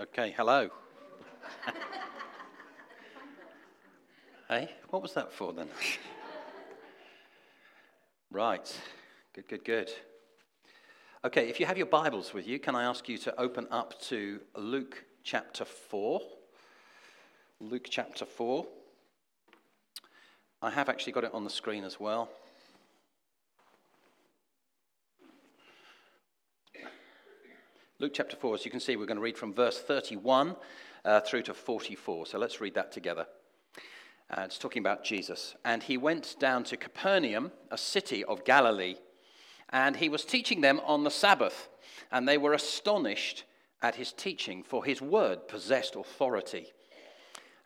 Okay, hello. hey, what was that for then? right, good, good, good. Okay, if you have your Bibles with you, can I ask you to open up to Luke chapter 4? Luke chapter 4. I have actually got it on the screen as well. Luke chapter 4, as you can see, we're going to read from verse 31 uh, through to 44. So let's read that together. Uh, it's talking about Jesus. And he went down to Capernaum, a city of Galilee, and he was teaching them on the Sabbath. And they were astonished at his teaching, for his word possessed authority.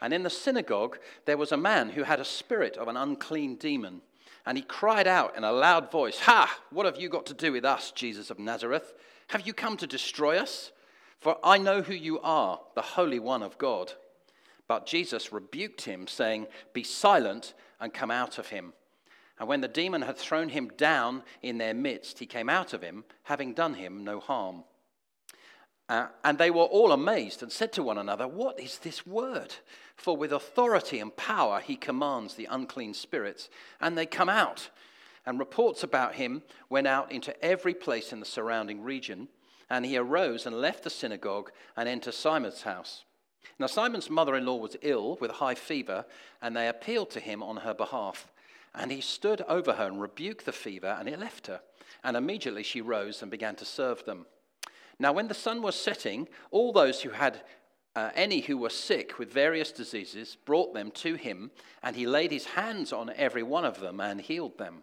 And in the synagogue, there was a man who had a spirit of an unclean demon. And he cried out in a loud voice, Ha! What have you got to do with us, Jesus of Nazareth? Have you come to destroy us? For I know who you are, the Holy One of God. But Jesus rebuked him, saying, Be silent and come out of him. And when the demon had thrown him down in their midst, he came out of him, having done him no harm. Uh, and they were all amazed and said to one another, What is this word? For with authority and power he commands the unclean spirits, and they come out and reports about him went out into every place in the surrounding region. And he arose and left the synagogue and entered Simon's house. Now, Simon's mother in law was ill with a high fever, and they appealed to him on her behalf. And he stood over her and rebuked the fever, and it left her. And immediately she rose and began to serve them. Now, when the sun was setting, all those who had uh, any who were sick with various diseases brought them to him, and he laid his hands on every one of them and healed them.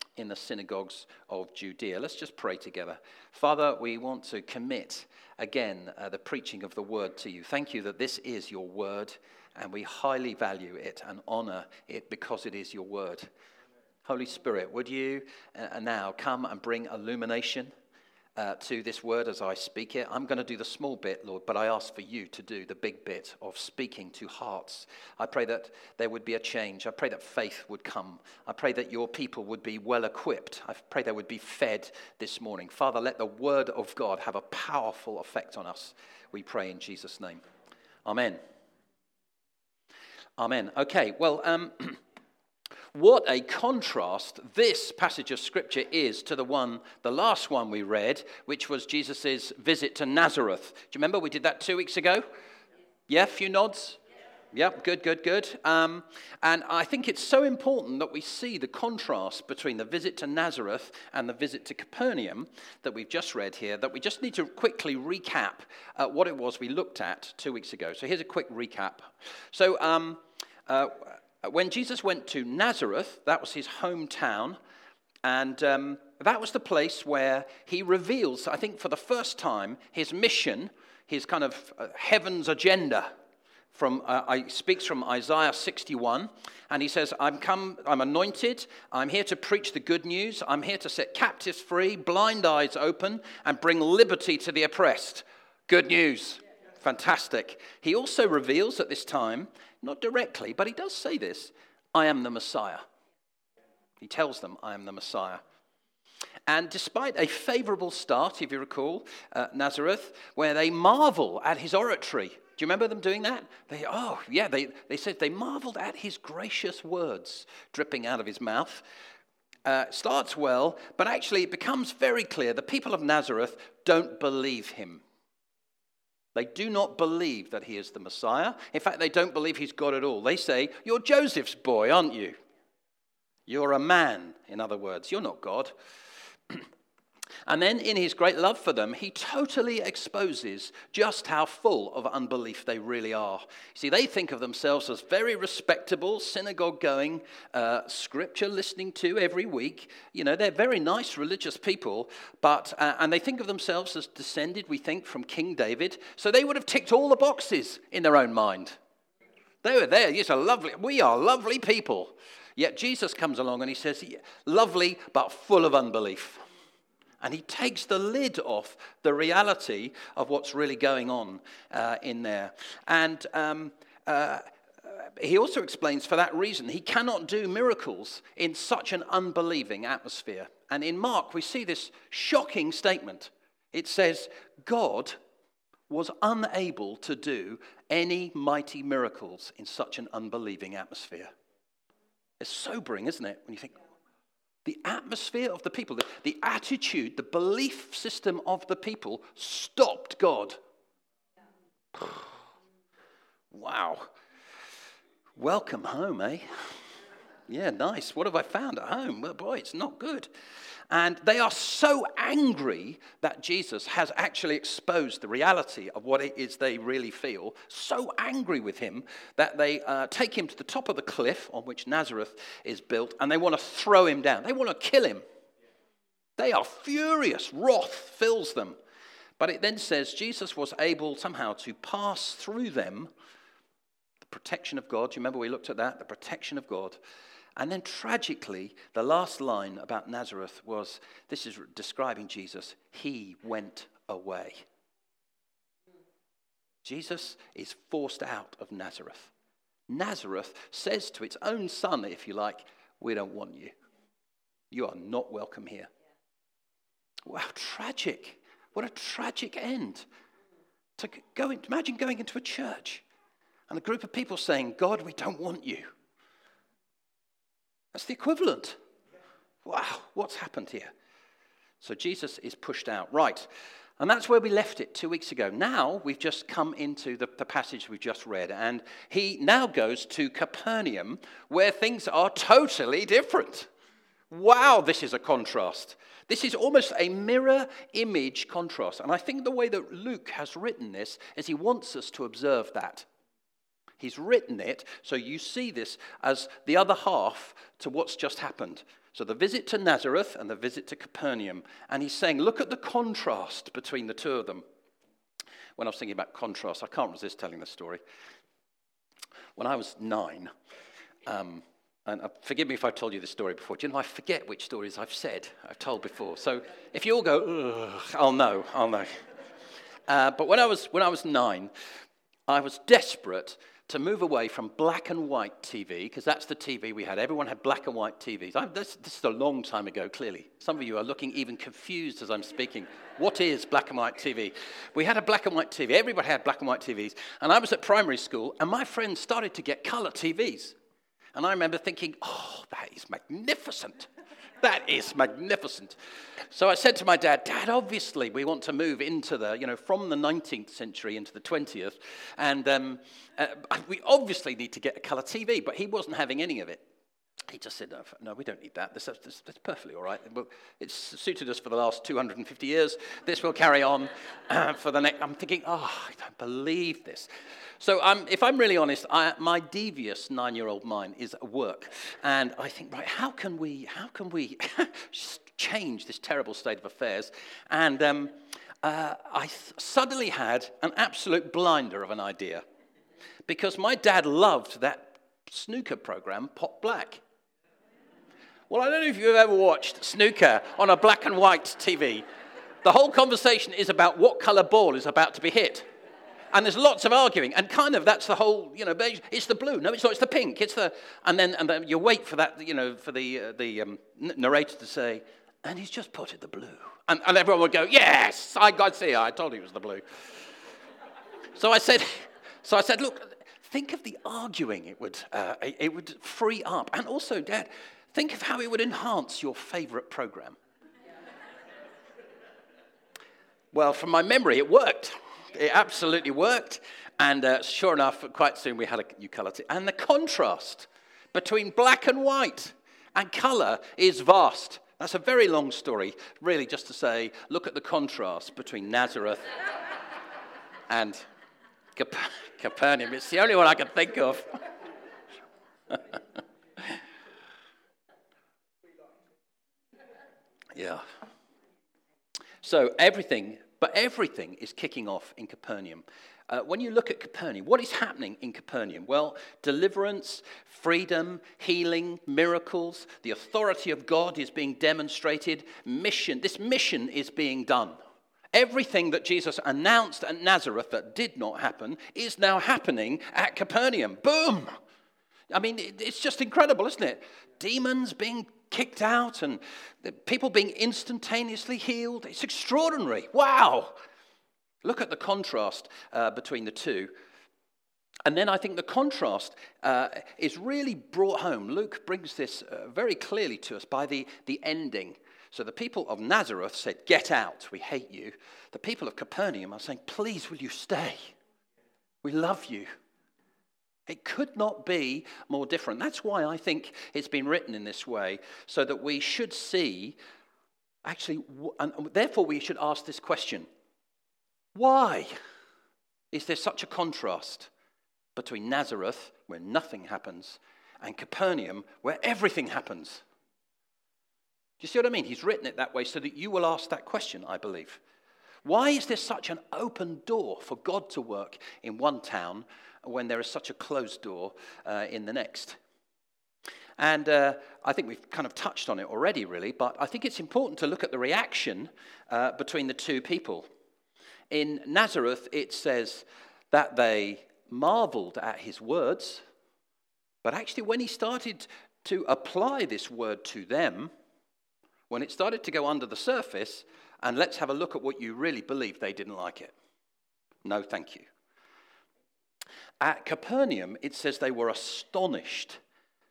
in the synagogues of Judea. Let's just pray together. Father, we want to commit again uh, the preaching of the word to you. Thank you that this is your word, and we highly value it and honor it because it is your word. Holy Spirit, would you uh, now come and bring illumination? Uh, to this word as I speak it. I'm going to do the small bit, Lord, but I ask for you to do the big bit of speaking to hearts. I pray that there would be a change. I pray that faith would come. I pray that your people would be well equipped. I pray they would be fed this morning. Father, let the word of God have a powerful effect on us. We pray in Jesus' name. Amen. Amen. Okay, well, um, What a contrast this passage of scripture is to the one, the last one we read, which was Jesus' visit to Nazareth. Do you remember we did that two weeks ago? Yeah, a few nods? Yep, good, good, good. Um, and I think it's so important that we see the contrast between the visit to Nazareth and the visit to Capernaum that we've just read here, that we just need to quickly recap uh, what it was we looked at two weeks ago. So here's a quick recap. So, um, uh, when Jesus went to Nazareth, that was his hometown, and um, that was the place where he reveals, I think for the first time, his mission, his kind of uh, heaven's agenda. From, uh, I speaks from Isaiah 61, and he says, I'm come, I'm anointed, I'm here to preach the good news, I'm here to set captives free, blind eyes open, and bring liberty to the oppressed. Good news. Fantastic. He also reveals at this time not directly, but he does say this I am the Messiah. He tells them, I am the Messiah. And despite a favorable start, if you recall, uh, Nazareth, where they marvel at his oratory. Do you remember them doing that? They, oh, yeah, they, they said they marveled at his gracious words dripping out of his mouth. Uh, starts well, but actually it becomes very clear the people of Nazareth don't believe him. They do not believe that he is the Messiah. In fact, they don't believe he's God at all. They say, You're Joseph's boy, aren't you? You're a man, in other words. You're not God. And then, in his great love for them, he totally exposes just how full of unbelief they really are. See, they think of themselves as very respectable, synagogue going, uh, scripture listening to every week. You know, they're very nice religious people, but, uh, and they think of themselves as descended, we think, from King David. So they would have ticked all the boxes in their own mind. They were there. Yes, a lovely, we are lovely people. Yet Jesus comes along and he says, lovely, but full of unbelief. And he takes the lid off the reality of what's really going on uh, in there. And um, uh, he also explains for that reason he cannot do miracles in such an unbelieving atmosphere. And in Mark, we see this shocking statement. It says, God was unable to do any mighty miracles in such an unbelieving atmosphere. It's sobering, isn't it, when you think, the atmosphere of the people, the, the attitude, the belief system of the people stopped God. wow. Welcome home, eh? Yeah, nice. What have I found at home? Well, boy, it's not good. And they are so angry that Jesus has actually exposed the reality of what it is they really feel. So angry with him that they uh, take him to the top of the cliff on which Nazareth is built and they want to throw him down. They want to kill him. They are furious. Wrath fills them. But it then says Jesus was able somehow to pass through them the protection of God. Do you remember we looked at that? The protection of God and then tragically, the last line about Nazareth was this is describing Jesus. He went away. Jesus is forced out of Nazareth. Nazareth says to its own son, if you like, We don't want you. You are not welcome here. Wow, tragic. What a tragic end. To go in, imagine going into a church and a group of people saying, God, we don't want you. That's the equivalent. Wow, what's happened here? So Jesus is pushed out. Right. And that's where we left it two weeks ago. Now we've just come into the, the, passage we've just read, and he now goes to Capernaum, where things are totally different. Wow, this is a contrast. This is almost a mirror image contrast. And I think the way that Luke has written this is he wants us to observe that. He's written it so you see this as the other half to what's just happened. So the visit to Nazareth and the visit to Capernaum. And he's saying, look at the contrast between the two of them. When I was thinking about contrast, I can't resist telling the story. When I was nine, um, and uh, forgive me if I've told you this story before. Do you know, I forget which stories I've said, I've told before. So if you all go, I'll know, I'll know. Uh, but when I, was, when I was nine, I was desperate to move away from black and white TV, because that's the TV we had. Everyone had black and white TVs. I, this, this, is a long time ago, clearly. Some of you are looking even confused as I'm speaking. What is black and white TV? We had a black and white TV. Everybody had black and white TVs. And I was at primary school, and my friends started to get color TVs. And I remember thinking, oh, that is magnificent. That is magnificent. So I said to my dad, Dad, obviously we want to move into the, you know, from the 19th century into the 20th. And um, uh, we obviously need to get a color TV, but he wasn't having any of it. He just said, no, we don't need that. That's perfectly all right. It's suited us for the last 250 years. This will carry on uh, for the next. I'm thinking, oh, I don't believe this. So um, if I'm really honest, I, my devious nine-year-old mind is at work. And I think, right, how can we, how can we change this terrible state of affairs? And um, uh, I suddenly had an absolute blinder of an idea. Because my dad loved that snooker program, Pot Black. Well, I don't know if you've ever watched snooker on a black and white TV. The whole conversation is about what color ball is about to be hit. And there's lots of arguing, and kind of that's the whole, you know, it's the blue. No, it's not. It's the pink. It's the, and then and then you wait for that, you know, for the uh, the um, narrator to say, and he's just put it the blue, and, and everyone would go, yes, I got see, I told you it was the blue. so I said, so I said, look, think of the arguing it would uh, it would free up, and also, Dad, Think of how it would enhance your favorite program. well, from my memory, it worked. It absolutely worked. And uh, sure enough, quite soon we had a new color. And the contrast between black and white and color is vast. That's a very long story, really, just to say look at the contrast between Nazareth and Cap- Capernaum. It's the only one I can think of. yeah. So everything, but everything is kicking off in Capernaum. Uh, when you look at Capernaum, what is happening in Capernaum? Well, deliverance, freedom, healing, miracles, the authority of God is being demonstrated. Mission, this mission is being done. Everything that Jesus announced at Nazareth that did not happen is now happening at Capernaum. Boom! I mean, it's just incredible, isn't it? Demons being kicked out and people being instantaneously healed. It's extraordinary. Wow! Look at the contrast uh, between the two. And then I think the contrast uh, is really brought home. Luke brings this uh, very clearly to us by the, the ending. So the people of Nazareth said, Get out, we hate you. The people of Capernaum are saying, Please, will you stay? We love you. It could not be more different. That's why I think it's been written in this way, so that we should see, actually, and therefore we should ask this question why is there such a contrast between Nazareth, where nothing happens, and Capernaum, where everything happens? You see what I mean? He's written it that way so that you will ask that question, I believe. Why is there such an open door for God to work in one town when there is such a closed door uh, in the next? And uh, I think we've kind of touched on it already, really, but I think it's important to look at the reaction uh, between the two people in Nazareth, it says that they marveled at his words, but actually, when he started to apply this word to them, when it started to go under the surface, and let's have a look at what you really believe, they didn't like it. No, thank you. At Capernaum, it says they were astonished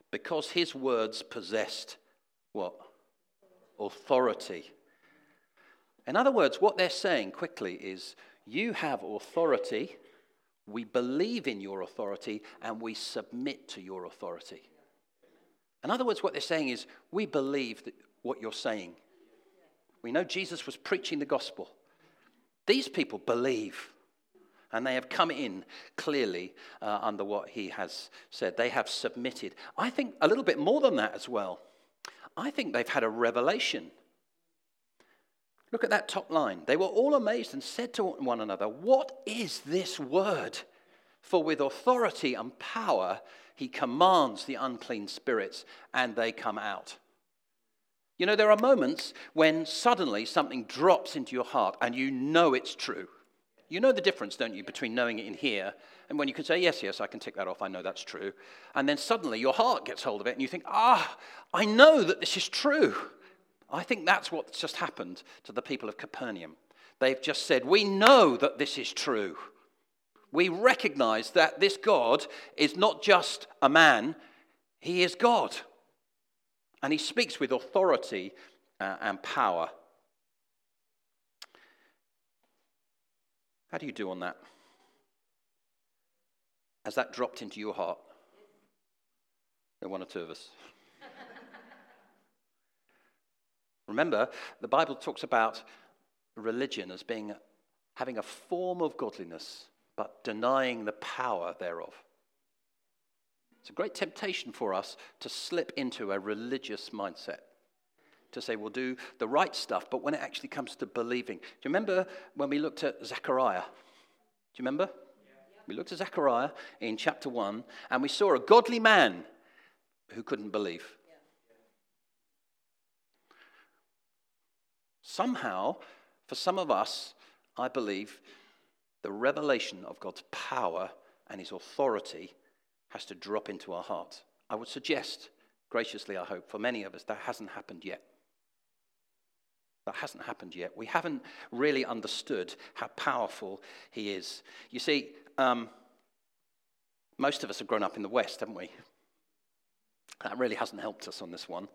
because his words possessed what? Authority. In other words, what they're saying quickly is you have authority, we believe in your authority, and we submit to your authority. In other words, what they're saying is we believe what you're saying. We know Jesus was preaching the gospel. These people believe, and they have come in clearly uh, under what he has said. They have submitted. I think a little bit more than that as well. I think they've had a revelation Look at that top line. They were all amazed and said to one another, What is this word? For with authority and power he commands the unclean spirits, and they come out. You know, there are moments when suddenly something drops into your heart and you know it's true. You know the difference, don't you, between knowing it in here and when you can say, Yes, yes, I can tick that off, I know that's true. And then suddenly your heart gets hold of it and you think, Ah, I know that this is true. I think that's what's just happened to the people of Capernaum. They've just said, We know that this is true. We recognize that this God is not just a man, he is God. And he speaks with authority uh, and power. How do you do on that? Has that dropped into your heart? One or two of us. Remember, the Bible talks about religion as being having a form of godliness, but denying the power thereof. A great temptation for us to slip into a religious mindset. To say we'll do the right stuff, but when it actually comes to believing. Do you remember when we looked at Zechariah? Do you remember? We looked at Zechariah in chapter 1, and we saw a godly man who couldn't believe. Somehow, for some of us, I believe the revelation of God's power and his authority has to drop into our hearts. I would suggest, graciously, I hope, for many of us, that hasn't happened yet. That hasn't happened yet. We haven't really understood how powerful he is. You see, um, most of us have grown up in the West, haven't we? That really hasn't helped us on this one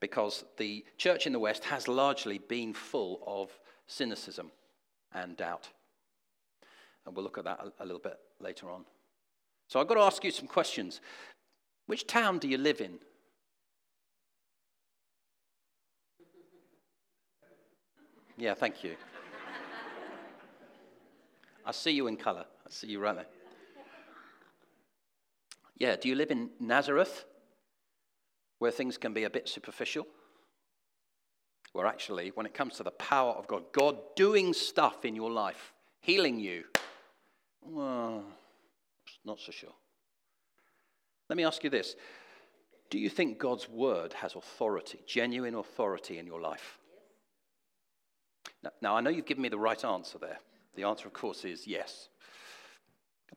because the church in the West has largely been full of cynicism and doubt. And we'll look at that a, a little bit later on. So I've got to ask you some questions. Which town do you live in? Yeah, thank you. I see you in colour. I see you right there. Yeah, do you live in Nazareth, where things can be a bit superficial? Where actually, when it comes to the power of God, God doing stuff in your life, healing you, well, not so sure. Let me ask you this Do you think God's word has authority, genuine authority in your life? Now, now, I know you've given me the right answer there. The answer, of course, is yes.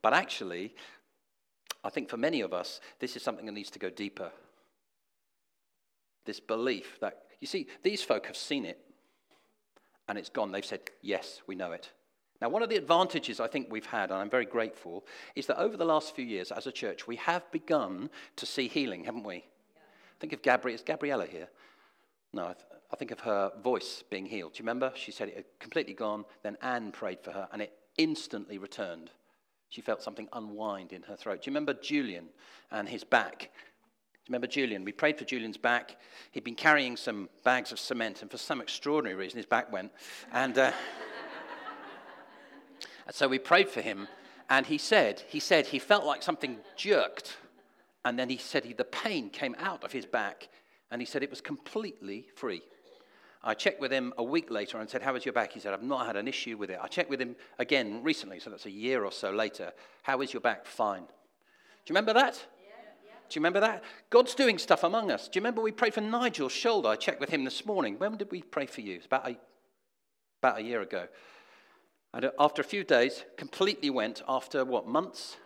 But actually, I think for many of us, this is something that needs to go deeper. This belief that, you see, these folk have seen it and it's gone. They've said, Yes, we know it. Now, one of the advantages I think we've had, and I'm very grateful, is that over the last few years as a church, we have begun to see healing, haven't we? Yeah. Think of Gabrielle. Is Gabriella here? No, I, th- I, think of her voice being healed. Do you remember? She said it had completely gone. Then Anne prayed for her, and it instantly returned. She felt something unwind in her throat. Do you remember Julian and his back? Do you remember Julian? We prayed for Julian's back. He'd been carrying some bags of cement, and for some extraordinary reason, his back went. And. Uh, and so we prayed for him, and he said, he said he felt like something jerked, and then he said he, the pain came out of his back, and he said it was completely free. I checked with him a week later and said, How is your back? He said, I've not had an issue with it. I checked with him again recently, so that's a year or so later. How is your back? Fine. Do you remember that? Do you remember that? God's doing stuff among us. Do you remember we prayed for Nigel's shoulder? I checked with him this morning. When did we pray for you? It's about a, about a year ago. And after a few days, completely went. After what, months?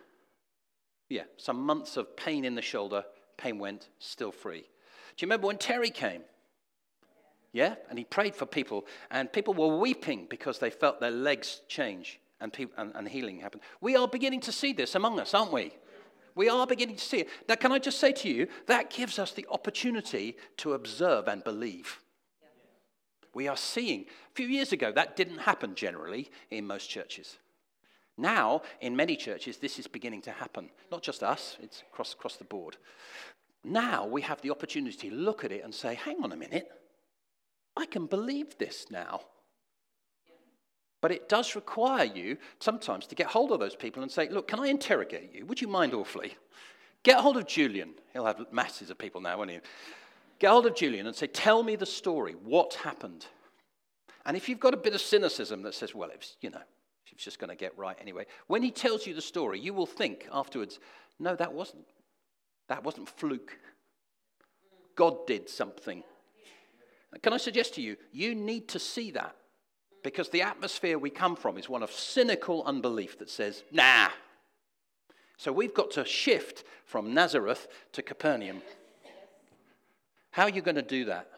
Yeah, some months of pain in the shoulder, pain went, still free. Do you remember when Terry came? Yeah? And he prayed for people, and people were weeping because they felt their legs change and, people, and, and healing happened. We are beginning to see this among us, aren't we? We are beginning to see it. Now, can I just say to you, that gives us the opportunity to observe and believe. We are seeing. A few years ago, that didn't happen generally in most churches. Now, in many churches, this is beginning to happen. Not just us, it's across, across the board. Now we have the opportunity to look at it and say, hang on a minute, I can believe this now. But it does require you sometimes to get hold of those people and say, look, can I interrogate you? Would you mind awfully? Get hold of Julian. He'll have masses of people now, won't he? Get hold of Julian and say, Tell me the story. What happened? And if you've got a bit of cynicism that says, Well, it's, you know, it's just going to get right anyway, when he tells you the story, you will think afterwards, No, that wasn't. That wasn't fluke. God did something. Can I suggest to you, you need to see that because the atmosphere we come from is one of cynical unbelief that says, nah. So we've got to shift from Nazareth to Capernaum. How are you going to do that?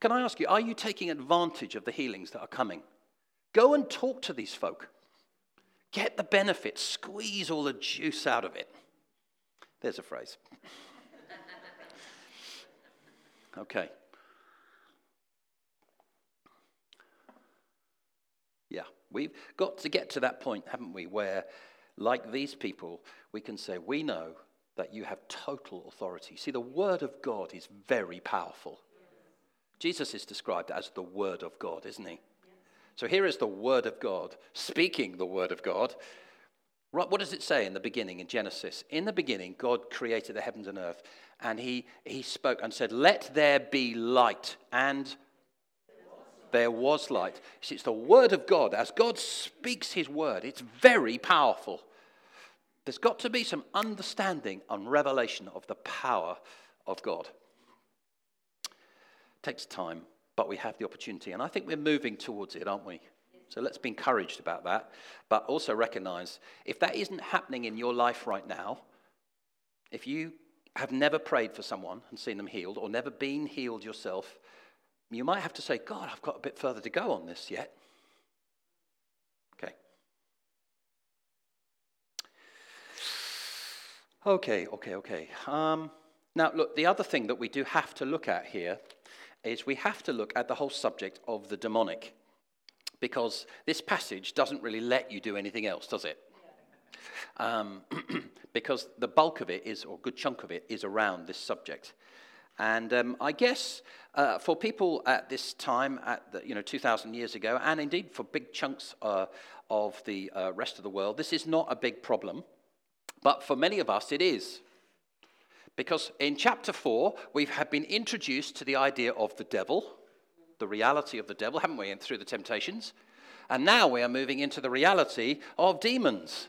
Can I ask you, are you taking advantage of the healings that are coming? Go and talk to these folk. Get the benefit, squeeze all the juice out of it. There's a phrase. Okay. Yeah, we've got to get to that point, haven't we, where, like these people, we can say, We know that you have total authority. See, the Word of God is very powerful. Jesus is described as the Word of God, isn't he? So here is the Word of God, speaking the Word of God. What does it say in the beginning in Genesis? In the beginning, God created the heavens and earth, and he, he spoke and said, Let there be light. And there was light. See, it's the Word of God. As God speaks His Word, it's very powerful. There's got to be some understanding and revelation of the power of God. It takes time, but we have the opportunity. And I think we're moving towards it, aren't we? So let's be encouraged about that. But also recognize if that isn't happening in your life right now, if you have never prayed for someone and seen them healed, or never been healed yourself, you might have to say, God, I've got a bit further to go on this yet. Okay, okay, okay. Um, now, look, the other thing that we do have to look at here is we have to look at the whole subject of the demonic. Because this passage doesn't really let you do anything else, does it? Um, because the bulk of it is, or good chunk of it, is around this subject. And um, I guess uh, for people at this time, at the, you know, 2,000 years ago, and indeed for big chunks uh, of the uh, rest of the world, this is not a big problem. But for many of us, it is. Because in chapter 4, we have been introduced to the idea of the devil, the reality of the devil, haven't we, and through the temptations? And now we are moving into the reality of demons.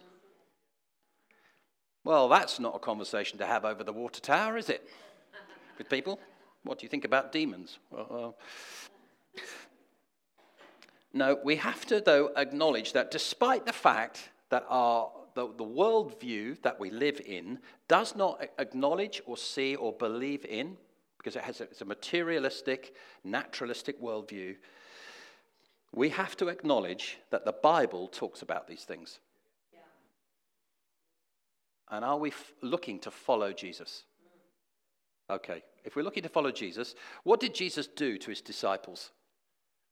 Well, that's not a conversation to have over the water tower, is it? With people? What do you think about demons? Uh... no, we have to, though, acknowledge that despite the fact that our the, the worldview that we live in does not acknowledge or see or believe in, because it has a, it's a materialistic, naturalistic worldview, we have to acknowledge that the Bible talks about these things. Yeah. And are we f- looking to follow Jesus? Mm. Okay, if we're looking to follow Jesus, what did Jesus do to his disciples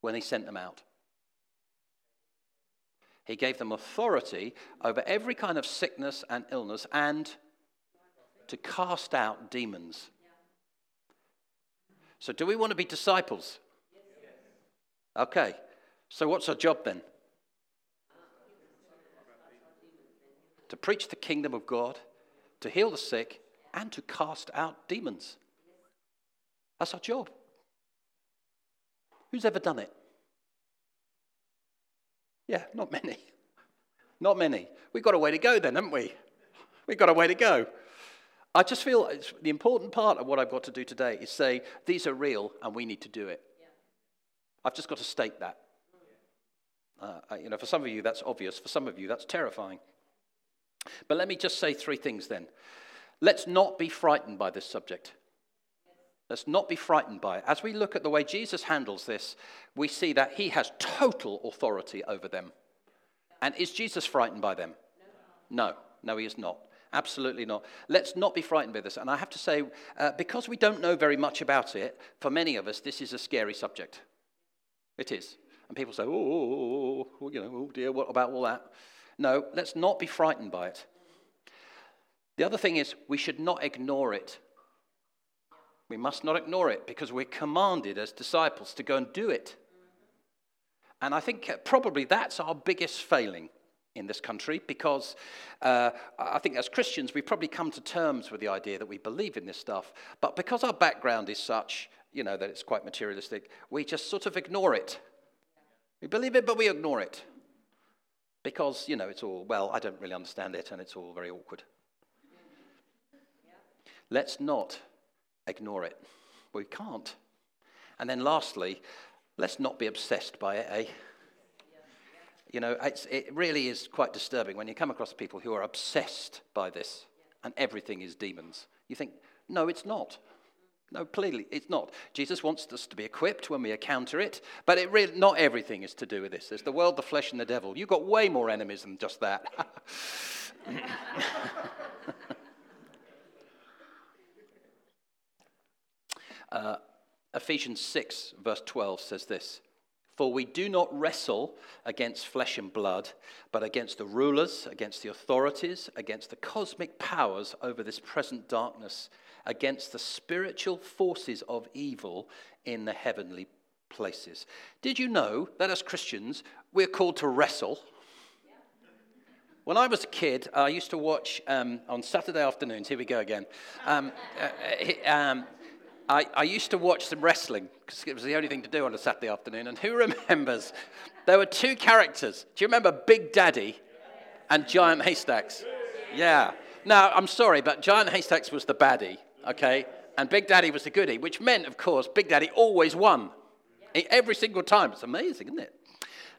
when he sent them out? He gave them authority over every kind of sickness and illness and to cast out demons. So, do we want to be disciples? Okay, so what's our job then? To preach the kingdom of God, to heal the sick, and to cast out demons. That's our job. Who's ever done it? Yeah, not many. Not many. We've got a way to go then, haven't we? We've got a way to go. I just feel the important part of what I've got to do today is say, these are real and we need to do it. Yeah. I've just got to state that. Uh, you know, for some of you, that's obvious. For some of you, that's terrifying. But let me just say three things then. Let's not be frightened by this subject. Let's not be frightened by it. As we look at the way Jesus handles this, we see that he has total authority over them. And is Jesus frightened by them? No, no, he is not. Absolutely not. Let's not be frightened by this. And I have to say, uh, because we don't know very much about it, for many of us, this is a scary subject. It is. And people say, oh, oh, oh, you know, oh dear, what about all that? No, let's not be frightened by it. The other thing is, we should not ignore it we must not ignore it because we're commanded as disciples to go and do it. And I think probably that's our biggest failing in this country because uh, I think as Christians we probably come to terms with the idea that we believe in this stuff. But because our background is such, you know, that it's quite materialistic, we just sort of ignore it. We believe it, but we ignore it. Because, you know, it's all, well, I don't really understand it and it's all very awkward. Let's not ignore it. We can't. And then lastly, let's not be obsessed by it, eh? You know, it really is quite disturbing when you come across people who are obsessed by this and everything is demons. You think, no, it's not. No, clearly it's not. Jesus wants us to be equipped when we encounter it, but it really, not everything is to do with this. There's the world, the flesh, and the devil. You've got way more enemies than just that. Uh, Ephesians 6, verse 12 says this For we do not wrestle against flesh and blood, but against the rulers, against the authorities, against the cosmic powers over this present darkness, against the spiritual forces of evil in the heavenly places. Did you know that as Christians, we're called to wrestle? When I was a kid, I used to watch um, on Saturday afternoons, here we go again. Um, uh, uh um, I, I used to watch some wrestling because it was the only thing to do on a Saturday afternoon. And who remembers? There were two characters. Do you remember Big Daddy and Giant Haystacks? Yeah. Now, I'm sorry, but Giant Haystacks was the baddie, okay? And Big Daddy was the goodie, which meant, of course, Big Daddy always won every single time. It's amazing, isn't it?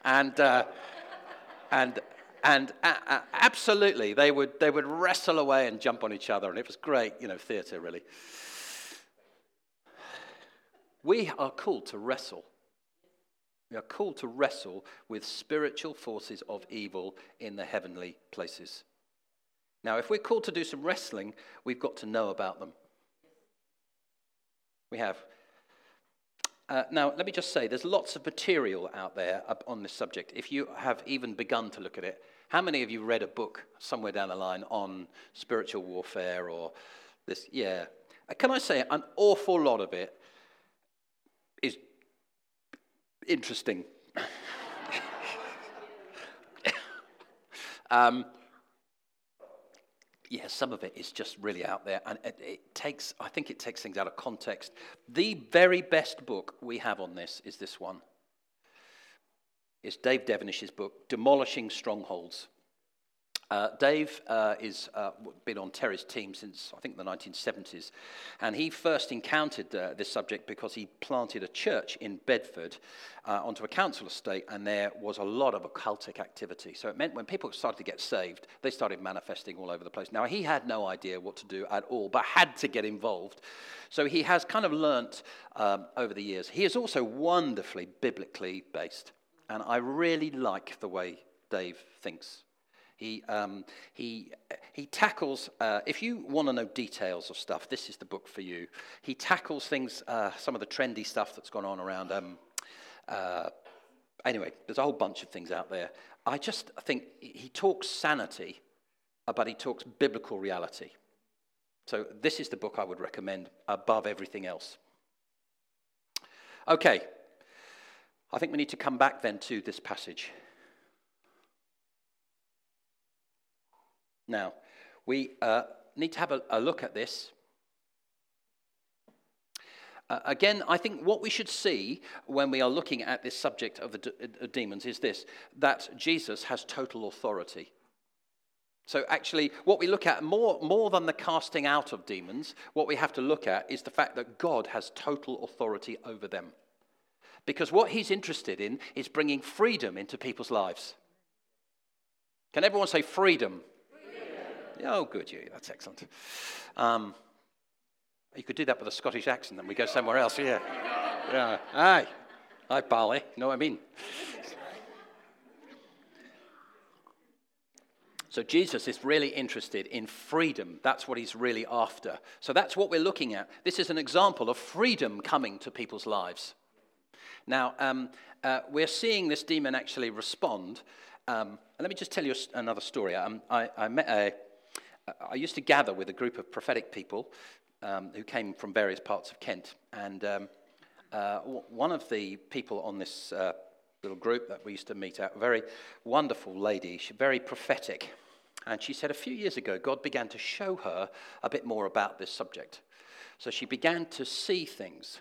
And, uh, and, and uh, uh, absolutely, they would, they would wrestle away and jump on each other, and it was great, you know, theatre, really. We are called to wrestle. We are called to wrestle with spiritual forces of evil in the heavenly places. Now, if we're called to do some wrestling, we've got to know about them. We have. Uh, now, let me just say there's lots of material out there on this subject. If you have even begun to look at it, how many of you read a book somewhere down the line on spiritual warfare or this? Yeah, can I say, an awful lot of it is interesting. um, yeah, some of it is just really out there, and it, it, takes, I think it takes things out of context. The very best book we have on this is this one. It's Dave Devenish's book, Demolishing Strongholds. Uh, Dave uh, is uh, been on Terry's team since I think the 1970s, and he first encountered uh, this subject because he planted a church in Bedford uh, onto a council estate, and there was a lot of occultic activity. So it meant when people started to get saved, they started manifesting all over the place. Now he had no idea what to do at all, but had to get involved. So he has kind of learnt um, over the years. He is also wonderfully biblically based, and I really like the way Dave thinks he, um, he, he tackles, uh, if you want to know details of stuff, this is the book for you. He tackles things, uh, some of the trendy stuff that's gone on around. Um, uh, anyway, there's a whole bunch of things out there. I just think he talks sanity, uh, but he talks biblical reality. So this is the book I would recommend above everything else. Okay, I think we need to come back then to this passage. Now, we uh, need to have a, a, look at this. Uh, again, I think what we should see when we are looking at this subject of the d- uh, demons is this that Jesus has total authority. So, actually, what we look at more, more than the casting out of demons, what we have to look at is the fact that God has total authority over them. Because what he's interested in is bringing freedom into people's lives. Can everyone say freedom? Oh, good, you. That's excellent. Um, you could do that with a Scottish accent, then we go somewhere else. Yeah. Yeah. Aye. Hi, Bali. Know what I mean? So Jesus is really interested in freedom. That's what he's really after. So that's what we're looking at. This is an example of freedom coming to people's lives. Now, um, uh, we're seeing this demon actually respond. Um, let me just tell you another story. Um, I, I, met a, I used to gather with a group of prophetic people um, who came from various parts of Kent. And um, uh, one of the people on this uh, little group that we used to meet at, a very wonderful lady, she, very prophetic. And she said a few years ago, God began to show her a bit more about this subject. So she began to see things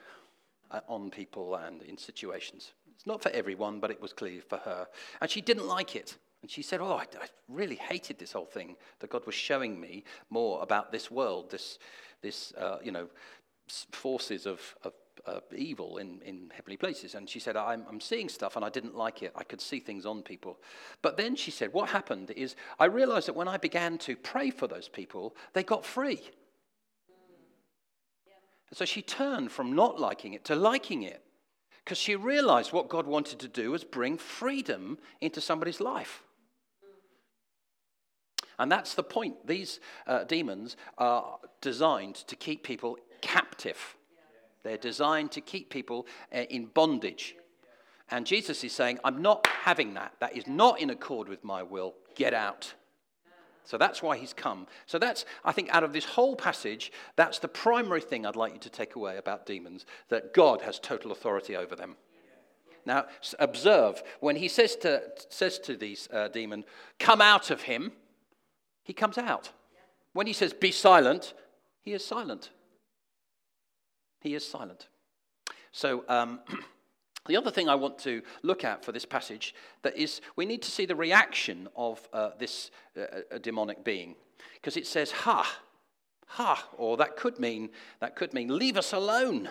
uh, on people and in situations. It's not for everyone, but it was clear for her. And she didn't like it. And she said, Oh, I, I, really hated this whole thing that God was showing me more about this world, this, this uh, you know, forces of, of uh, evil in, in heavenly places. And she said, I'm, I'm seeing stuff and I didn't like it. I could see things on people. But then she said, What happened is I realized that when I began to pray for those people, they got free. And so she turned from not liking it to liking it because she realized what God wanted to do was bring freedom into somebody's life. And that's the point. These uh, demons are designed to keep people captive, they're designed to keep people uh, in bondage. And Jesus is saying, I'm not having that. That is not in accord with my will. Get out. So that's why he's come. So that's, I think, out of this whole passage, that's the primary thing I'd like you to take away about demons that God has total authority over them. Now, observe, when he says to, says to these uh, demon, come out of him, he comes out. When he says, be silent, he is silent. He is silent. So, um, the other thing I want to look at for this passage that is we need to see the reaction of uh, this uh, demonic being because it says ha ha or that could mean that could mean leave us alone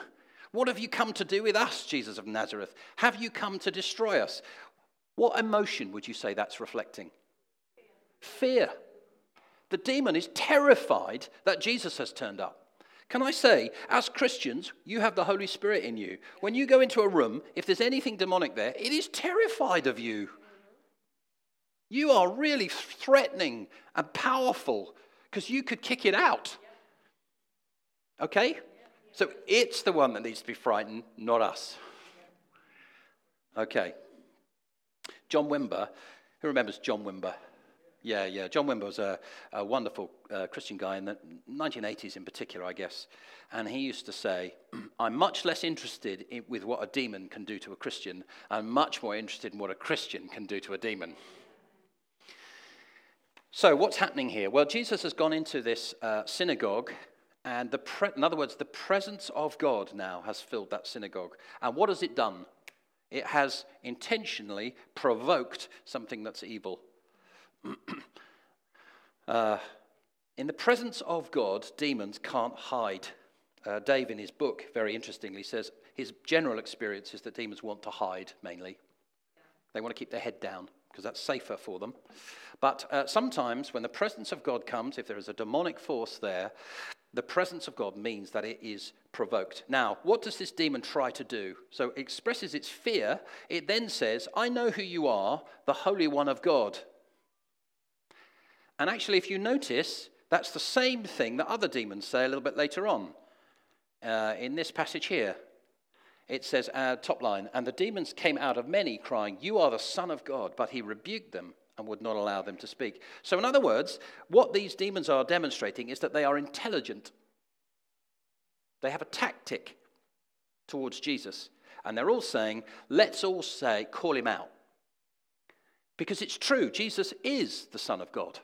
what have you come to do with us jesus of nazareth have you come to destroy us what emotion would you say that's reflecting fear the demon is terrified that Jesus has turned up. Can I say, as Christians, you have the Holy Spirit in you. When you go into a room, if there's anything demonic there, it is terrified of you. You are really threatening and powerful because you could kick it out. Okay? So it's the one that needs to be frightened, not us. Okay. John Wimber, who remembers John Wimber? Yeah, yeah. John Wimber was a, a wonderful uh, Christian guy in the 1980s, in particular, I guess. And he used to say, I'm much less interested in, with what a demon can do to a Christian. I'm much more interested in what a Christian can do to a demon. So, what's happening here? Well, Jesus has gone into this uh, synagogue, and the pre- in other words, the presence of God now has filled that synagogue. And what has it done? It has intentionally provoked something that's evil. Uh, in the presence of God, demons can't hide. Uh, Dave, in his book, very interestingly, says his general experience is that demons want to hide mainly. They want to keep their head down because that's safer for them. But uh, sometimes when the presence of God comes, if there is a demonic force there, the presence of God means that it is provoked. Now, what does this demon try to do? So it expresses its fear. It then says, I know who you are, the Holy One of God. And actually, if you notice, that's the same thing that other demons say a little bit later on uh, in this passage here. It says, uh, top line, and the demons came out of many, crying, You are the Son of God. But he rebuked them and would not allow them to speak. So, in other words, what these demons are demonstrating is that they are intelligent. They have a tactic towards Jesus. And they're all saying, Let's all say, call him out. Because it's true, Jesus is the Son of God.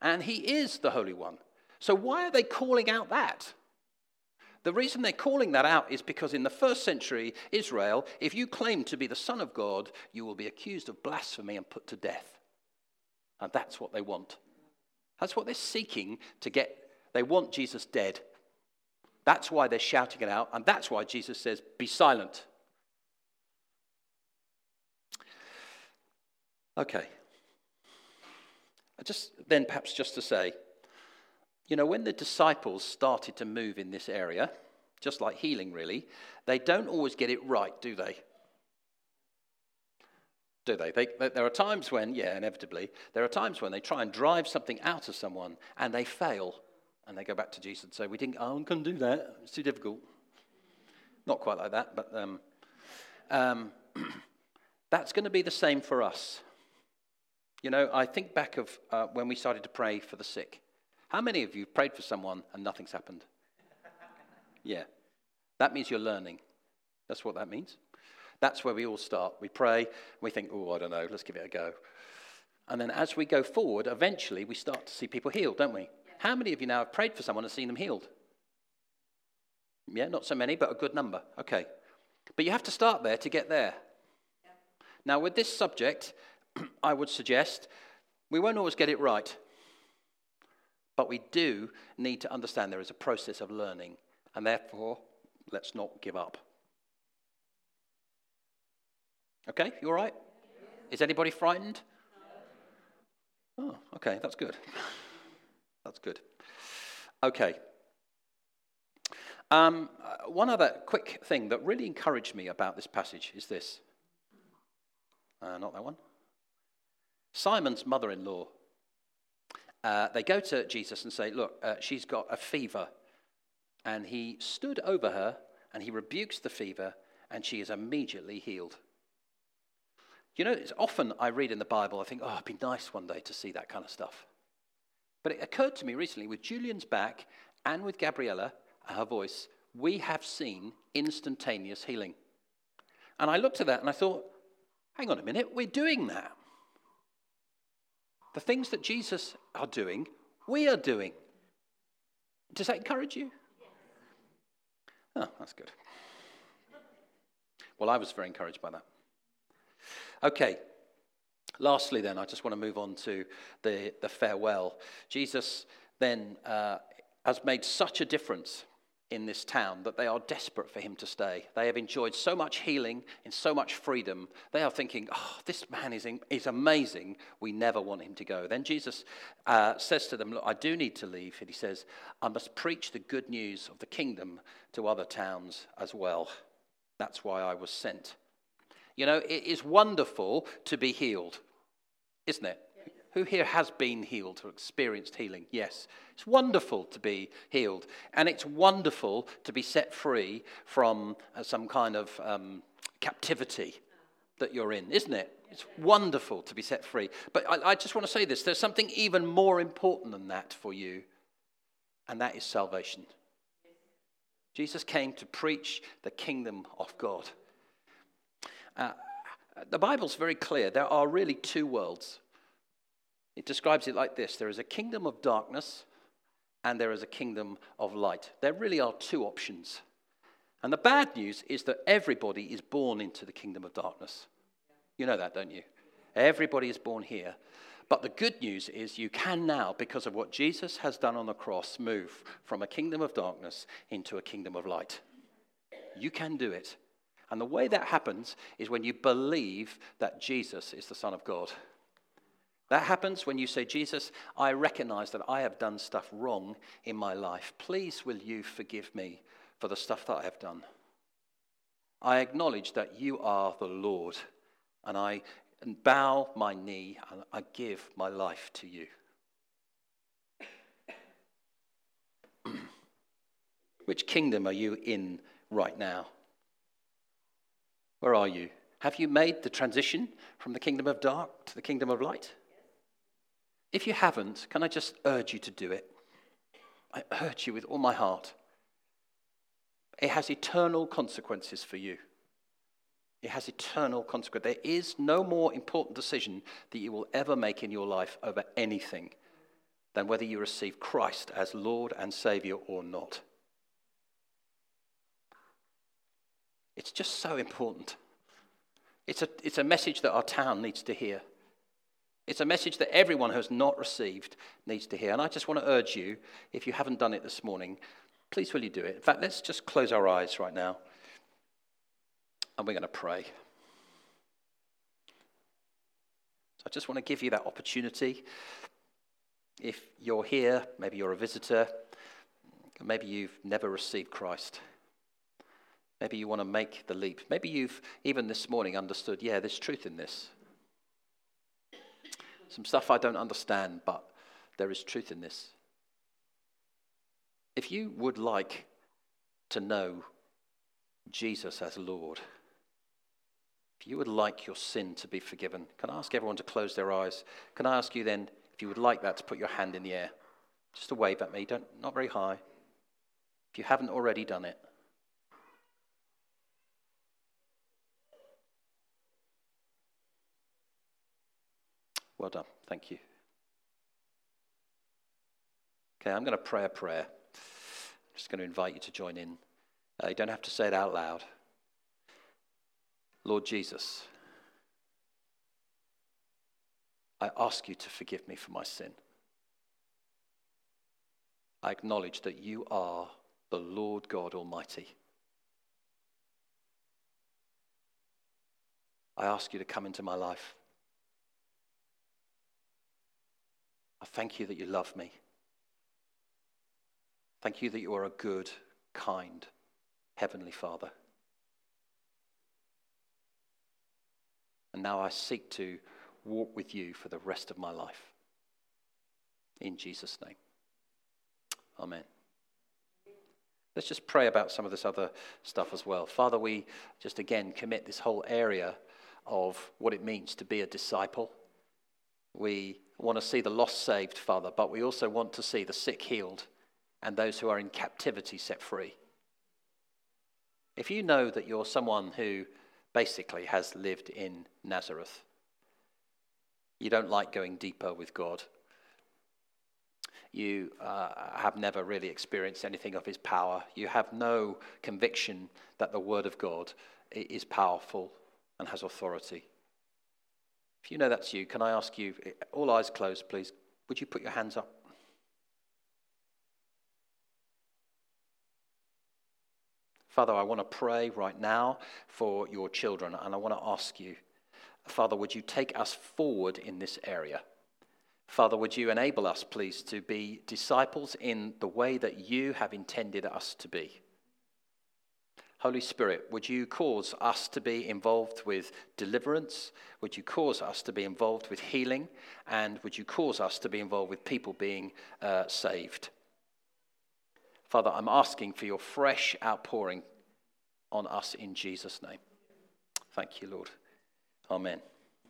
And he is the Holy One. So, why are they calling out that? The reason they're calling that out is because in the first century Israel, if you claim to be the Son of God, you will be accused of blasphemy and put to death. And that's what they want. That's what they're seeking to get. They want Jesus dead. That's why they're shouting it out, and that's why Jesus says, Be silent. Okay. Just then, perhaps just to say, you know, when the disciples started to move in this area, just like healing really, they don't always get it right, do they? Do they? they? There are times when, yeah, inevitably, there are times when they try and drive something out of someone and they fail. And they go back to Jesus and say, We didn't, oh, I couldn't do that. It's too difficult. Not quite like that, but um, um, that's going to be the same for us. You know, I think back of uh, when we started to pray for the sick. How many of you prayed for someone and nothing's happened? yeah. That means you're learning. That's what that means. That's where we all start. We pray, we think, oh, I don't know, let's give it a go. And then as we go forward, eventually we start to see people healed, don't we? Yeah. How many of you now have prayed for someone and seen them healed? Yeah, not so many, but a good number. Okay. But you have to start there to get there. Yeah. Now, with this subject, I would suggest we won't always get it right. But we do need to understand there is a process of learning, and therefore, let's not give up. Okay, you all right? Is anybody frightened? Oh, okay, that's good. That's good. Okay. Um, uh, one other quick thing that really encouraged me about this passage is this. Uh, not that one. Simon's mother in law uh, they go to Jesus and say, Look, uh, she's got a fever. And he stood over her and he rebukes the fever, and she is immediately healed. You know, it's often I read in the Bible, I think, oh, it'd be nice one day to see that kind of stuff. But it occurred to me recently with Julian's back and with Gabriella, her voice, we have seen instantaneous healing. And I looked at that and I thought, hang on a minute, we're doing that. The things that Jesus are doing, we are doing. Does that encourage you? Oh, that's good. Well, I was very encouraged by that. Okay. Lastly, then, I just want to move on to the, the farewell. Jesus then uh, has made such a difference in this town that they are desperate for him to stay. They have enjoyed so much healing and so much freedom. They are thinking, oh, this man is, is amazing. We never want him to go. Then Jesus uh, says to them, Look, I do need to leave. And he says, I must preach the good news of the kingdom to other towns as well. That's why I was sent. You know, it is wonderful to be healed, isn't it? Who here has been healed or experienced healing? Yes. It's wonderful to be healed. And it's wonderful to be set free from uh, some kind of um, captivity that you're in, isn't it? It's wonderful to be set free. But I, I just want to say this there's something even more important than that for you, and that is salvation. Jesus came to preach the kingdom of God. Uh, the Bible's very clear. There are really two worlds. It describes it like this there is a kingdom of darkness and there is a kingdom of light. There really are two options. And the bad news is that everybody is born into the kingdom of darkness. You know that, don't you? Everybody is born here. But the good news is you can now, because of what Jesus has done on the cross, move from a kingdom of darkness into a kingdom of light. You can do it. And the way that happens is when you believe that Jesus is the Son of God. That happens when you say, Jesus, I recognize that I have done stuff wrong in my life. Please, will you forgive me for the stuff that I have done? I acknowledge that you are the Lord, and I bow my knee and I give my life to you. Which kingdom are you in right now? Where are you? Have you made the transition from the kingdom of dark to the kingdom of light? If you haven't, can I just urge you to do it? I urge you with all my heart. It has eternal consequences for you. It has eternal consequence. There is no more important decision that you will ever make in your life over anything than whether you receive Christ as Lord and Savior or not. It's just so important. It's a, it's a message that our town needs to hear. It's a message that everyone who has not received needs to hear. And I just want to urge you, if you haven't done it this morning, please will you do it? In fact, let's just close our eyes right now and we're going to pray. So I just want to give you that opportunity. If you're here, maybe you're a visitor, maybe you've never received Christ. Maybe you want to make the leap. Maybe you've even this morning understood, yeah, there's truth in this. Some stuff I don't understand, but there is truth in this. If you would like to know Jesus as Lord, if you would like your sin to be forgiven, can I ask everyone to close their eyes? Can I ask you then, if you would like that, to put your hand in the air? Just a wave at me, don't, not very high. If you haven't already done it. Well done. Thank you. Okay, I'm going to pray a prayer. I'm just going to invite you to join in. Uh, you don't have to say it out loud. Lord Jesus, I ask you to forgive me for my sin. I acknowledge that you are the Lord God Almighty. I ask you to come into my life. I thank you that you love me. Thank you that you are a good, kind, heavenly Father. And now I seek to walk with you for the rest of my life. In Jesus' name. Amen. Let's just pray about some of this other stuff as well. Father, we just again commit this whole area of what it means to be a disciple. We want to see the lost saved, Father, but we also want to see the sick healed and those who are in captivity set free. If you know that you're someone who basically has lived in Nazareth, you don't like going deeper with God. You uh, have never really experienced anything of his power. You have no conviction that the word of God is powerful and has authority. If you know that's you, can I ask you, all eyes closed, please, would you put your hands up? Father, I want to pray right now for your children, and I want to ask you, Father, would you take us forward in this area? Father, would you enable us, please, to be disciples in the way that you have intended us to be? Holy Spirit, would you cause us to be involved with deliverance? Would you cause us to be involved with healing? And would you cause us to be involved with people being uh, saved? Father, I'm asking for your fresh outpouring on us in Jesus' name. Thank you, Lord. Amen.